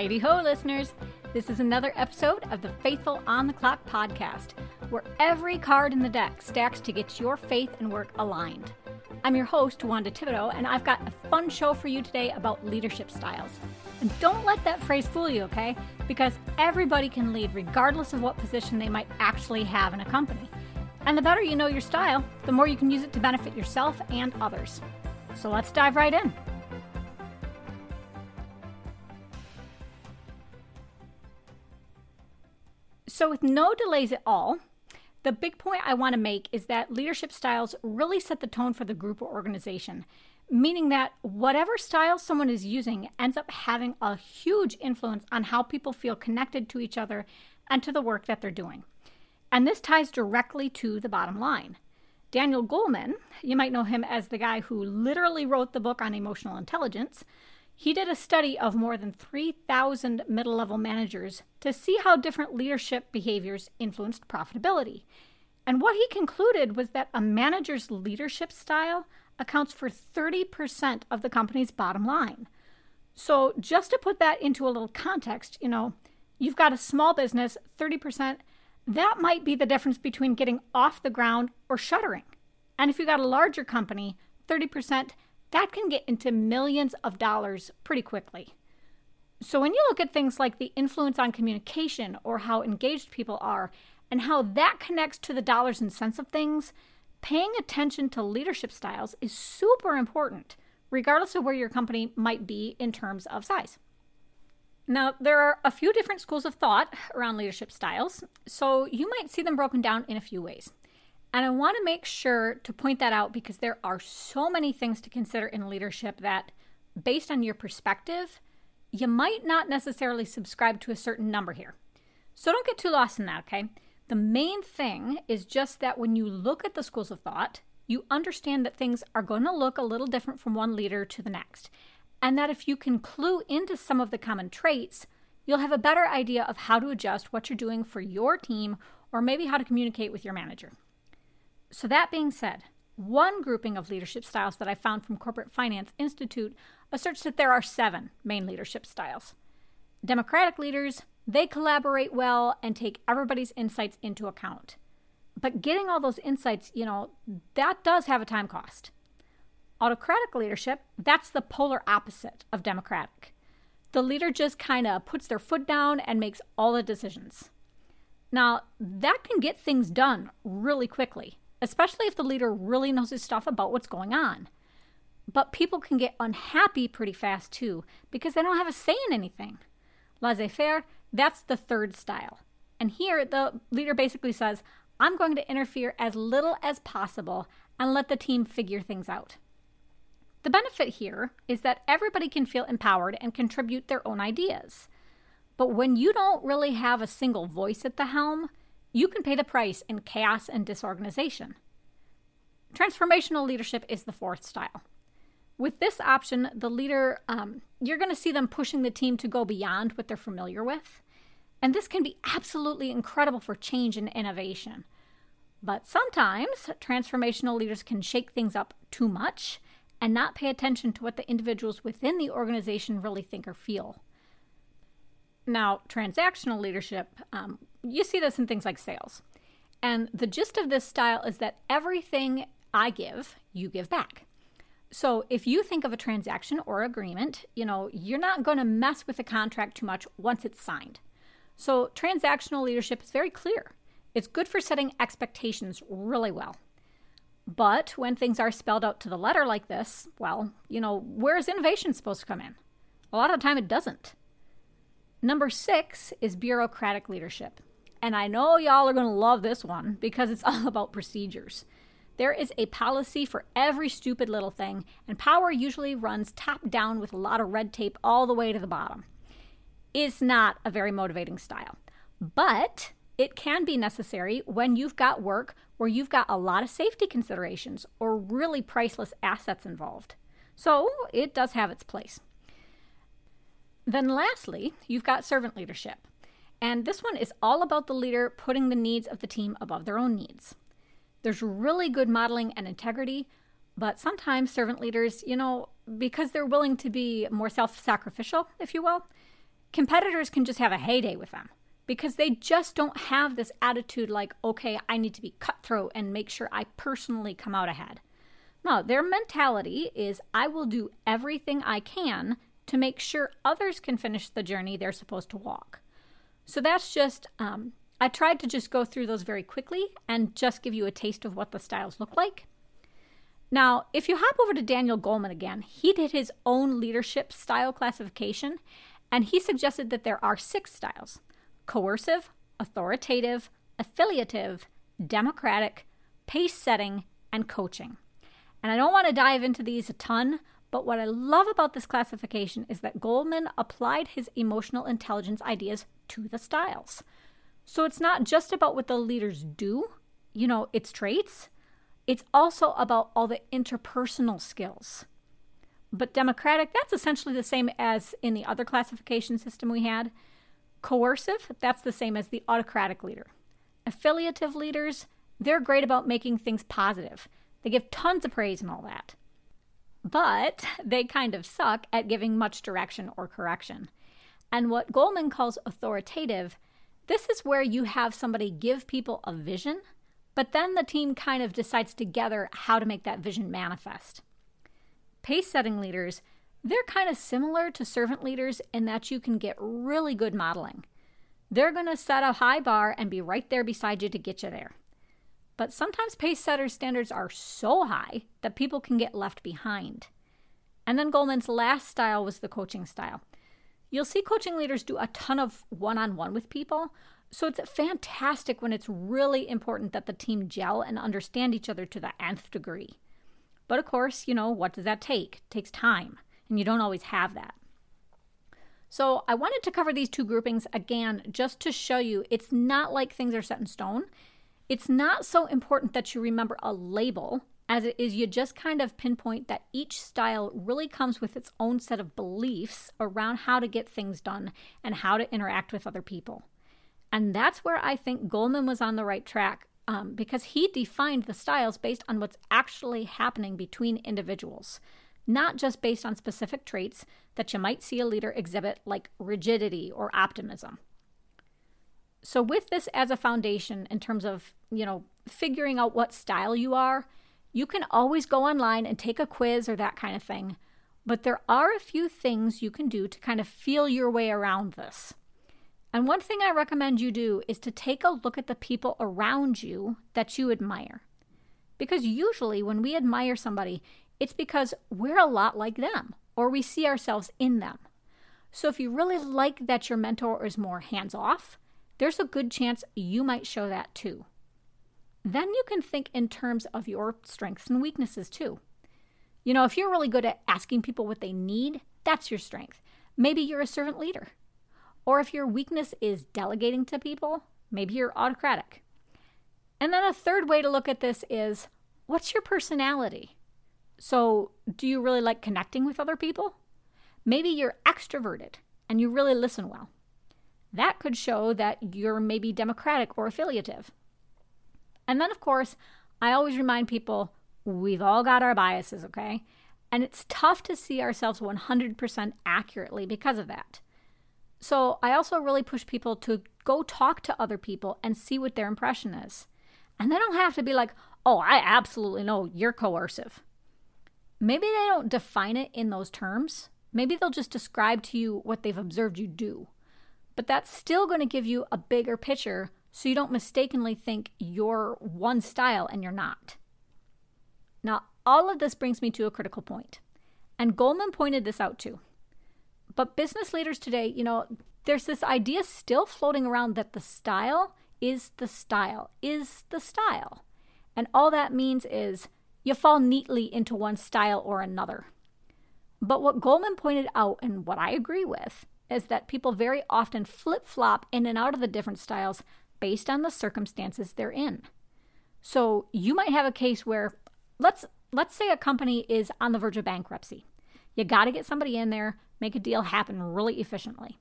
Heidi ho, listeners. This is another episode of the Faithful on the Clock podcast, where every card in the deck stacks to get your faith and work aligned. I'm your host, Wanda Thibodeaux, and I've got a fun show for you today about leadership styles. And don't let that phrase fool you, okay? Because everybody can lead regardless of what position they might actually have in a company. And the better you know your style, the more you can use it to benefit yourself and others. So let's dive right in. So, with no delays at all, the big point I want to make is that leadership styles really set the tone for the group or organization, meaning that whatever style someone is using ends up having a huge influence on how people feel connected to each other and to the work that they're doing. And this ties directly to the bottom line. Daniel Goleman, you might know him as the guy who literally wrote the book on emotional intelligence, he did a study of more than 3,000 middle level managers to see how different leadership behaviors influenced profitability. And what he concluded was that a manager's leadership style accounts for 30% of the company's bottom line. So, just to put that into a little context, you know, you've got a small business, 30%, that might be the difference between getting off the ground or shuttering. And if you've got a larger company, 30%, that can get into millions of dollars pretty quickly. So, when you look at things like the influence on communication or how engaged people are and how that connects to the dollars and cents of things, paying attention to leadership styles is super important, regardless of where your company might be in terms of size. Now, there are a few different schools of thought around leadership styles, so you might see them broken down in a few ways. And I want to make sure to point that out because there are so many things to consider in leadership that, based on your perspective, you might not necessarily subscribe to a certain number here. So don't get too lost in that, okay? The main thing is just that when you look at the schools of thought, you understand that things are going to look a little different from one leader to the next. And that if you can clue into some of the common traits, you'll have a better idea of how to adjust what you're doing for your team or maybe how to communicate with your manager. So, that being said, one grouping of leadership styles that I found from Corporate Finance Institute asserts that there are seven main leadership styles. Democratic leaders, they collaborate well and take everybody's insights into account. But getting all those insights, you know, that does have a time cost. Autocratic leadership, that's the polar opposite of democratic. The leader just kind of puts their foot down and makes all the decisions. Now, that can get things done really quickly especially if the leader really knows his stuff about what's going on. But people can get unhappy pretty fast too because they don't have a say in anything. Laissez faire, that's the third style. And here the leader basically says, I'm going to interfere as little as possible and let the team figure things out. The benefit here is that everybody can feel empowered and contribute their own ideas. But when you don't really have a single voice at the helm, you can pay the price in chaos and disorganization. Transformational leadership is the fourth style. With this option, the leader, um, you're going to see them pushing the team to go beyond what they're familiar with. And this can be absolutely incredible for change and innovation. But sometimes transformational leaders can shake things up too much and not pay attention to what the individuals within the organization really think or feel. Now, transactional leadership, um, you see this in things like sales. And the gist of this style is that everything I give, you give back. So if you think of a transaction or agreement, you know, you're not going to mess with the contract too much once it's signed. So transactional leadership is very clear. It's good for setting expectations really well. But when things are spelled out to the letter like this, well, you know, where is innovation supposed to come in? A lot of the time it doesn't. Number six is bureaucratic leadership. And I know y'all are going to love this one because it's all about procedures. There is a policy for every stupid little thing, and power usually runs top down with a lot of red tape all the way to the bottom. It's not a very motivating style, but it can be necessary when you've got work where you've got a lot of safety considerations or really priceless assets involved. So it does have its place. Then, lastly, you've got servant leadership. And this one is all about the leader putting the needs of the team above their own needs. There's really good modeling and integrity, but sometimes servant leaders, you know, because they're willing to be more self sacrificial, if you will, competitors can just have a heyday with them because they just don't have this attitude like, okay, I need to be cutthroat and make sure I personally come out ahead. No, their mentality is I will do everything I can to make sure others can finish the journey they're supposed to walk. So that's just, um, I tried to just go through those very quickly and just give you a taste of what the styles look like. Now, if you hop over to Daniel Goleman again, he did his own leadership style classification, and he suggested that there are six styles coercive, authoritative, affiliative, democratic, pace setting, and coaching. And I don't want to dive into these a ton, but what I love about this classification is that Goleman applied his emotional intelligence ideas to the styles. So it's not just about what the leaders do, you know, its traits, it's also about all the interpersonal skills. But democratic, that's essentially the same as in the other classification system we had. Coercive, that's the same as the autocratic leader. Affiliative leaders, they're great about making things positive. They give tons of praise and all that. But they kind of suck at giving much direction or correction. And what Goleman calls authoritative, this is where you have somebody give people a vision, but then the team kind of decides together how to make that vision manifest. Pace setting leaders, they're kind of similar to servant leaders in that you can get really good modeling. They're going to set a high bar and be right there beside you to get you there. But sometimes pace setters' standards are so high that people can get left behind. And then Goleman's last style was the coaching style. You'll see coaching leaders do a ton of one on one with people. So it's fantastic when it's really important that the team gel and understand each other to the nth degree. But of course, you know, what does that take? It takes time, and you don't always have that. So I wanted to cover these two groupings again just to show you it's not like things are set in stone. It's not so important that you remember a label as it is you just kind of pinpoint that each style really comes with its own set of beliefs around how to get things done and how to interact with other people. And that's where I think Goleman was on the right track um, because he defined the styles based on what's actually happening between individuals, not just based on specific traits that you might see a leader exhibit, like rigidity or optimism. So, with this as a foundation in terms of, you know, figuring out what style you are, you can always go online and take a quiz or that kind of thing, but there are a few things you can do to kind of feel your way around this. And one thing I recommend you do is to take a look at the people around you that you admire. Because usually when we admire somebody, it's because we're a lot like them or we see ourselves in them. So if you really like that your mentor is more hands off, there's a good chance you might show that too. Then you can think in terms of your strengths and weaknesses too. You know, if you're really good at asking people what they need, that's your strength. Maybe you're a servant leader. Or if your weakness is delegating to people, maybe you're autocratic. And then a third way to look at this is what's your personality? So, do you really like connecting with other people? Maybe you're extroverted and you really listen well. That could show that you're maybe democratic or affiliative. And then, of course, I always remind people we've all got our biases, okay? And it's tough to see ourselves 100% accurately because of that. So I also really push people to go talk to other people and see what their impression is. And they don't have to be like, oh, I absolutely know you're coercive. Maybe they don't define it in those terms. Maybe they'll just describe to you what they've observed you do. But that's still going to give you a bigger picture so you don't mistakenly think you're one style and you're not. Now, all of this brings me to a critical point, and Goleman pointed this out too. But business leaders today, you know, there's this idea still floating around that the style is the style, is the style. And all that means is you fall neatly into one style or another. But what Goleman pointed out, and what I agree with, is that people very often flip flop in and out of the different styles based on the circumstances they're in. So you might have a case where let's let's say a company is on the verge of bankruptcy. You got to get somebody in there, make a deal happen really efficiently.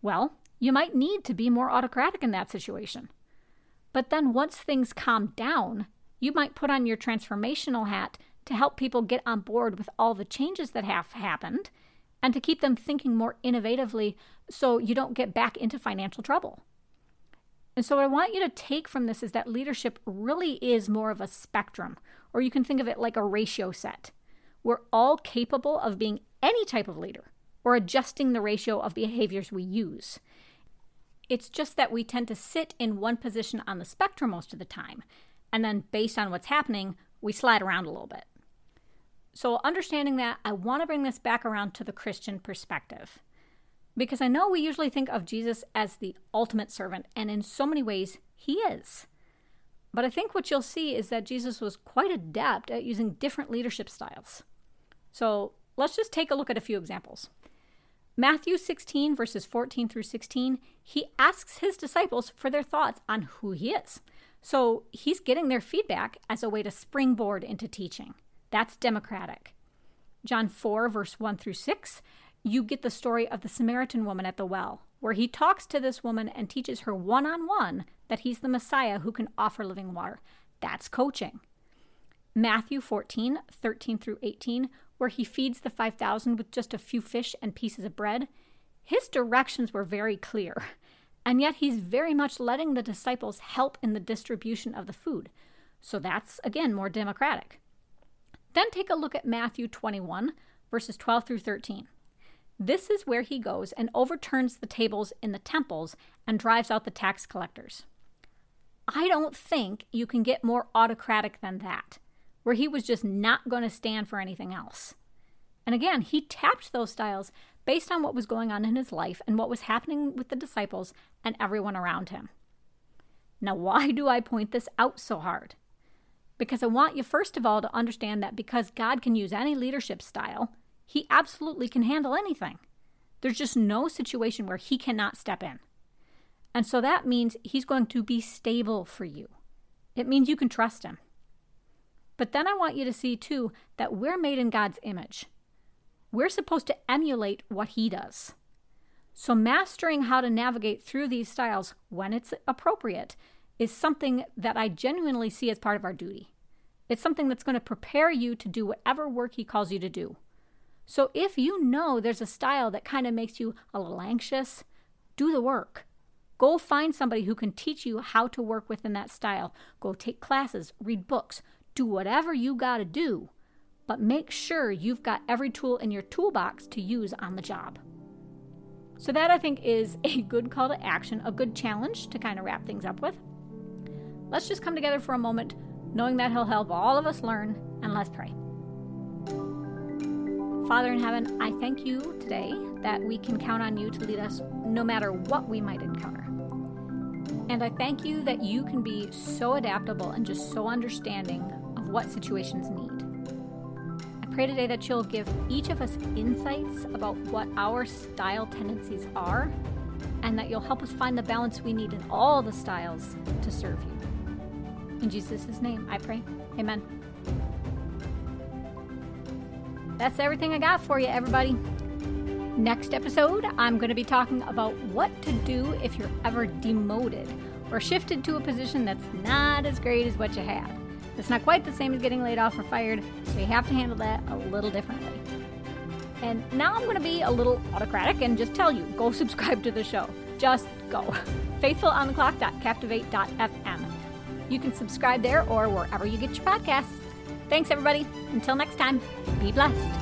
Well, you might need to be more autocratic in that situation. But then once things calm down, you might put on your transformational hat to help people get on board with all the changes that have happened and to keep them thinking more innovatively so you don't get back into financial trouble. And so, what I want you to take from this is that leadership really is more of a spectrum, or you can think of it like a ratio set. We're all capable of being any type of leader or adjusting the ratio of behaviors we use. It's just that we tend to sit in one position on the spectrum most of the time, and then based on what's happening, we slide around a little bit. So, understanding that, I want to bring this back around to the Christian perspective. Because I know we usually think of Jesus as the ultimate servant, and in so many ways, he is. But I think what you'll see is that Jesus was quite adept at using different leadership styles. So let's just take a look at a few examples. Matthew 16, verses 14 through 16, he asks his disciples for their thoughts on who he is. So he's getting their feedback as a way to springboard into teaching. That's democratic. John 4, verse 1 through 6, you get the story of the Samaritan woman at the well, where he talks to this woman and teaches her one on one that he's the Messiah who can offer living water. That's coaching. Matthew 14, 13 through 18, where he feeds the 5,000 with just a few fish and pieces of bread, his directions were very clear. And yet he's very much letting the disciples help in the distribution of the food. So that's, again, more democratic. Then take a look at Matthew 21, verses 12 through 13. This is where he goes and overturns the tables in the temples and drives out the tax collectors. I don't think you can get more autocratic than that, where he was just not going to stand for anything else. And again, he tapped those styles based on what was going on in his life and what was happening with the disciples and everyone around him. Now, why do I point this out so hard? Because I want you, first of all, to understand that because God can use any leadership style, he absolutely can handle anything. There's just no situation where he cannot step in. And so that means he's going to be stable for you. It means you can trust him. But then I want you to see, too, that we're made in God's image. We're supposed to emulate what he does. So, mastering how to navigate through these styles when it's appropriate is something that I genuinely see as part of our duty. It's something that's going to prepare you to do whatever work he calls you to do. So if you know there's a style that kind of makes you a little anxious, do the work. Go find somebody who can teach you how to work within that style. Go take classes, read books, do whatever you got to do, but make sure you've got every tool in your toolbox to use on the job. So, that I think is a good call to action, a good challenge to kind of wrap things up with. Let's just come together for a moment, knowing that He'll help all of us learn, and let's pray. Father in heaven, I thank you today that we can count on you to lead us no matter what we might encounter. And I thank you that you can be so adaptable and just so understanding of what situations need. I pray today that you'll give each of us insights about what our style tendencies are, and that you'll help us find the balance we need in all the styles to serve you. In Jesus' name, I pray. Amen. That's everything I got for you, everybody. Next episode, I'm going to be talking about what to do if you're ever demoted or shifted to a position that's not as great as what you had. It's not quite the same as getting laid off or fired, so you have to handle that a little differently. And now I'm going to be a little autocratic and just tell you go subscribe to the show. Just go. FaithfulOnTheClock.captivate.fm. You can subscribe there or wherever you get your podcasts. Thanks, everybody. Until next time, be blessed.